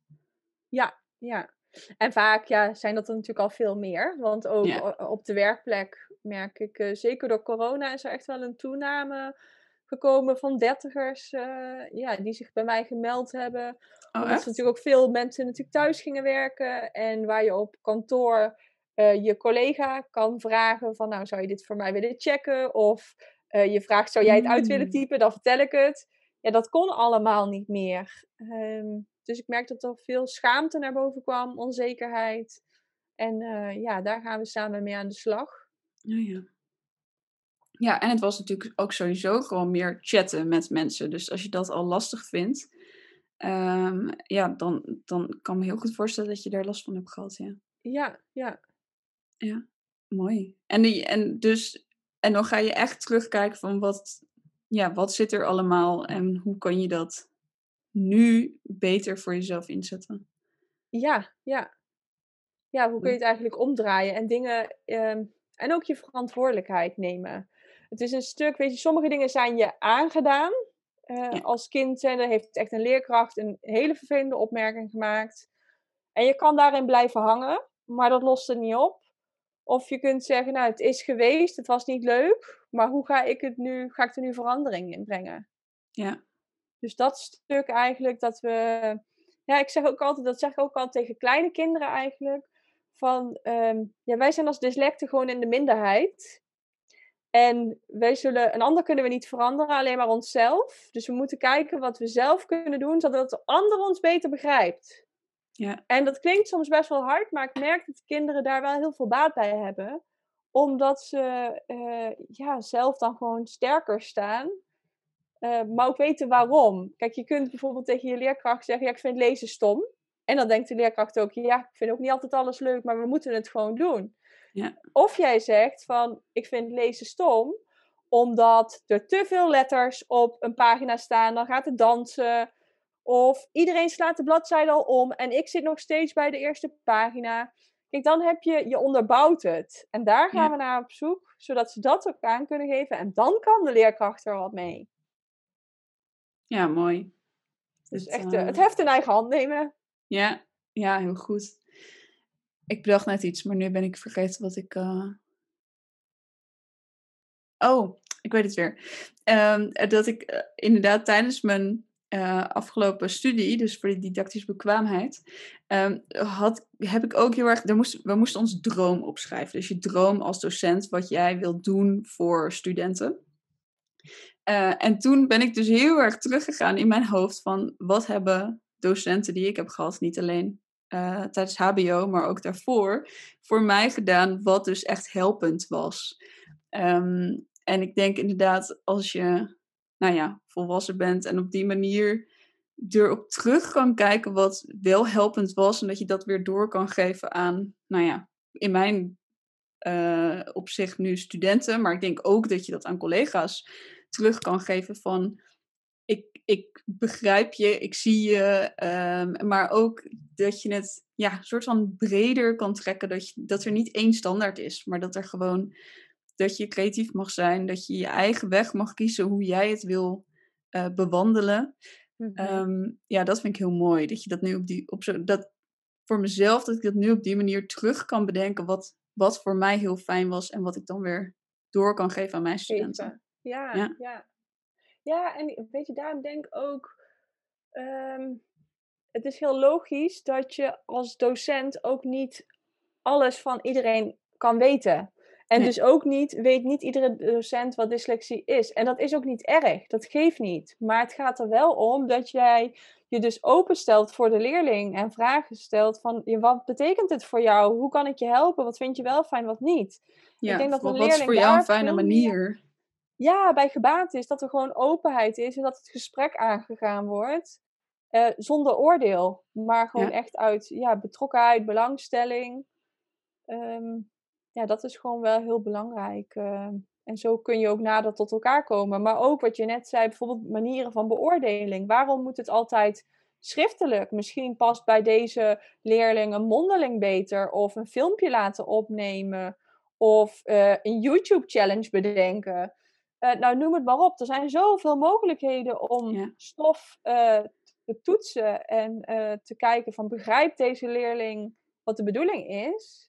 Ja, ja. En vaak ja, zijn dat er natuurlijk al veel meer. Want ook Ja. op de werkplek merk ik, eh, zeker door corona, is er echt wel een toename gekomen van dertigers eh, ja, die zich bij mij gemeld hebben. Oh, Omdat ze natuurlijk ook veel mensen natuurlijk thuis gingen werken. En waar je op kantoor eh, je collega kan vragen van nou zou je dit voor mij willen checken? Of je vraagt zou jij het uit willen Mm. typen? Dan vertel ik het. Ja, dat kon allemaal niet meer. Ehm, dus ik merk dat er veel schaamte naar boven kwam, onzekerheid. En eh, ja, daar gaan we samen mee aan de slag. Ja, ja. Ja, en het was natuurlijk ook sowieso gewoon meer chatten met mensen. Dus als je dat al lastig vindt, ehm, ja, dan, dan kan ik me heel goed voorstellen dat je daar last van hebt gehad. Ja, Ja, ja. mooi. En, die, en, dus, en dan ga je echt terugkijken van wat, ja, wat zit er allemaal en hoe kan je dat nu beter voor jezelf inzetten. Ja, ja. Ja, hoe kun je het eigenlijk omdraaien en dingen. ehm, en ook je verantwoordelijkheid nemen. Het is een stuk, weet je, sommige dingen zijn je aangedaan. Eh, Ja. Als kind zijn, heeft echt een leerkracht een hele vervelende opmerking gemaakt. En je kan daarin blijven hangen, maar dat lost het niet op. Of je kunt zeggen, nou, het is geweest, het was niet leuk, maar hoe ga ik het nu, ga ik er nu verandering in brengen? Ja, Dus dat stuk eigenlijk dat we. Ja, ik zeg ook altijd, dat zeg ik ook altijd tegen kleine kinderen eigenlijk. Van ehm, ja, wij zijn als dyslecten gewoon in de minderheid. En wij zullen, een ander kunnen we niet veranderen, alleen maar onszelf. Dus we moeten kijken wat we zelf kunnen doen, zodat de ander ons beter begrijpt. ja, En dat klinkt soms best wel hard, maar ik merk dat kinderen daar wel heel veel baat bij hebben. Omdat ze eh, ja, zelf dan gewoon sterker staan. Uh, maar ook weten waarom. Kijk, je kunt bijvoorbeeld tegen je leerkracht zeggen: Ja, ik vind lezen stom. En dan denkt de leerkracht ook: Ja, ik vind ook niet altijd alles leuk, maar we moeten het gewoon doen. Ja. Of jij zegt: van, Ik vind lezen stom, omdat er te veel letters op een pagina staan, dan gaat het dansen. Of iedereen slaat de bladzijde al om en ik zit nog steeds bij de eerste pagina. Kijk, dan heb je, je onderbouwt het. En daar gaan we naar op zoek, zodat ze dat ook aan kunnen geven. En dan kan de leerkracht er wat mee. Ja, mooi. Dus het, echt uh, het heft in eigen hand nemen. Ja, ja, heel goed. Ik bedacht net iets, maar nu ben ik vergeten wat ik. Uh... Oh, ik weet het weer. Um, dat ik uh, inderdaad tijdens mijn uh, afgelopen studie, dus voor de didactische bekwaamheid, um, had, heb ik ook heel erg. Daar moest, we moesten ons droom opschrijven. Dus je droom als docent, wat jij wilt doen voor studenten. Uh, en toen ben ik dus heel erg teruggegaan in mijn hoofd van wat hebben docenten die ik heb gehad, niet alleen uh, tijdens HBO, maar ook daarvoor, voor mij gedaan, wat dus echt helpend was. Um, en ik denk inderdaad, als je nou ja, volwassen bent en op die manier erop terug kan kijken wat wel helpend was en dat je dat weer door kan geven aan, nou ja, in mijn uh, opzicht nu studenten, maar ik denk ook dat je dat aan collega's terug kan geven van ik, ik begrijp je, ik zie je, um, maar ook dat je het ja, soort van breder kan trekken, dat, je, dat er niet één standaard is, maar dat er gewoon dat je creatief mag zijn, dat je je eigen weg mag kiezen hoe jij het wil uh, bewandelen. Mm-hmm. Um, ja, dat vind ik heel mooi. Dat je dat nu op die, op zo, dat voor mezelf, dat ik dat nu op die manier terug kan bedenken, wat, wat voor mij heel fijn was en wat ik dan weer door kan geven aan mijn studenten. Ja, ja. Ja, ja en weet je, daarom denk ik ook, um, het is heel logisch dat je als docent ook niet alles van iedereen kan weten. En dus ook niet, weet niet iedere docent wat dyslexie is. En dat is ook niet erg, dat geeft niet. Maar het gaat er wel om dat jij je dus openstelt voor de leerling en vragen stelt van wat betekent het voor jou? Hoe kan ik je helpen? Wat vind je wel fijn, wat niet? Ja, ik denk dat wat is voor jou een fijne manier? Ja, bij gebaat is dat er gewoon openheid is en dat het gesprek aangegaan wordt. Uh, zonder oordeel, maar gewoon echt uit ja, betrokkenheid, belangstelling. Um, ja, dat is gewoon wel heel belangrijk. Uh, en zo kun je ook nader tot elkaar komen. Maar ook wat je net zei, bijvoorbeeld manieren van beoordeling. Waarom moet het altijd schriftelijk? Misschien past bij deze leerling een mondeling beter. Of een filmpje laten opnemen. Of uh, een YouTube-challenge bedenken. Uh, nou, noem het maar op. Er zijn zoveel mogelijkheden om ja. stof te toetsen. En te kijken van begrijpt deze leerling wat de bedoeling is?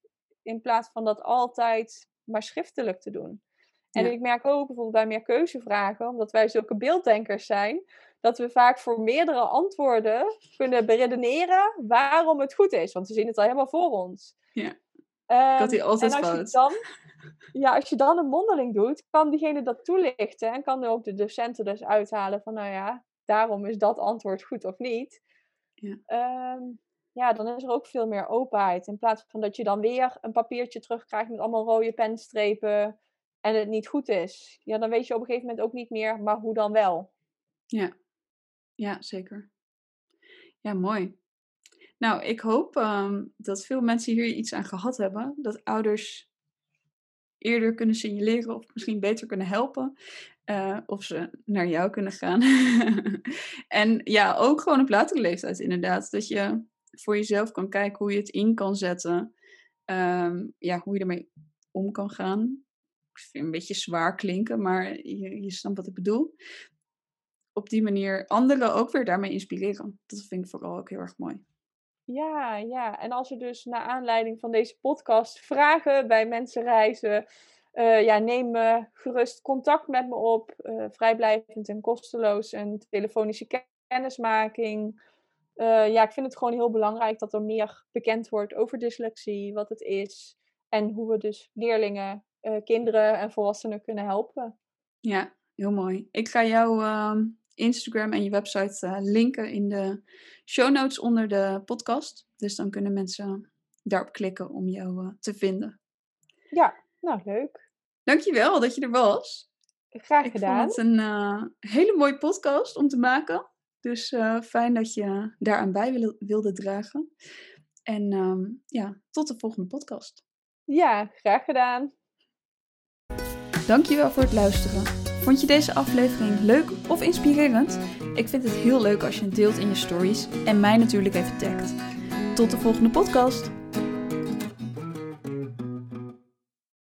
in plaats van dat altijd maar schriftelijk te doen. En ik merk ook bijvoorbeeld bij meer keuzevragen, omdat wij zulke beelddenkers zijn, dat we vaak voor meerdere antwoorden kunnen beredeneren waarom het goed is. Want we zien het al helemaal voor ons. Ja. Um, hij altijd en als fout. Je dan, ja, als je dan een mondeling doet, kan diegene dat toelichten en kan er ook de docenten dus uithalen van, nou ja, daarom is dat antwoord goed of niet. Ja. Um, ja, dan is er ook veel meer openheid. In plaats van dat je dan weer een papiertje terugkrijgt met allemaal rode penstrepen en het niet goed is. Ja, dan weet je op een gegeven moment ook niet meer, maar hoe dan wel? Ja, ja zeker. Ja, mooi. Nou, ik hoop um, dat veel mensen hier iets aan gehad hebben. Dat ouders eerder kunnen signaleren of misschien beter kunnen helpen. Uh, of ze naar jou kunnen gaan. en ja, ook gewoon op latere leeftijd inderdaad. Dat je voor jezelf kan kijken hoe je het in kan zetten. Ehm, ja, hoe je ermee om kan gaan. Ik vind het een beetje zwaar klinken, maar je, je snapt wat ik bedoel. Op die manier anderen ook weer daarmee inspireren. Dat vind ik vooral ook heel erg mooi. Ja, ja. En als er dus naar aanleiding van deze podcast vragen bij mensen reizen, uh, ja, neem uh, gerust contact met me op. Uh, vrijblijvend en kosteloos. Een telefonische kennismaking. Ja, ik vind het gewoon heel belangrijk dat er meer bekend wordt over dyslexie, wat het is en hoe we dus leerlingen, kinderen en volwassenen kunnen helpen. Ja, heel mooi. Ik ga jouw uh, Instagram en je website eh, linken in de show notes onder de podcast. Dus dan kunnen mensen daarop klikken om jou te vinden. Ja, nou leuk. Dankjewel dat je er was. Graag Ik gedaan. vond het een uh, hele mooie podcast om te maken. Dus uh, fijn dat je daaraan bij wilde, wilde dragen. En um, ja, tot de volgende podcast. Ja, graag gedaan. Dankjewel voor het luisteren. Vond je deze aflevering leuk of inspirerend? Ik vind het heel leuk als je het deelt in je stories en mij natuurlijk even tagt. Tot de volgende podcast.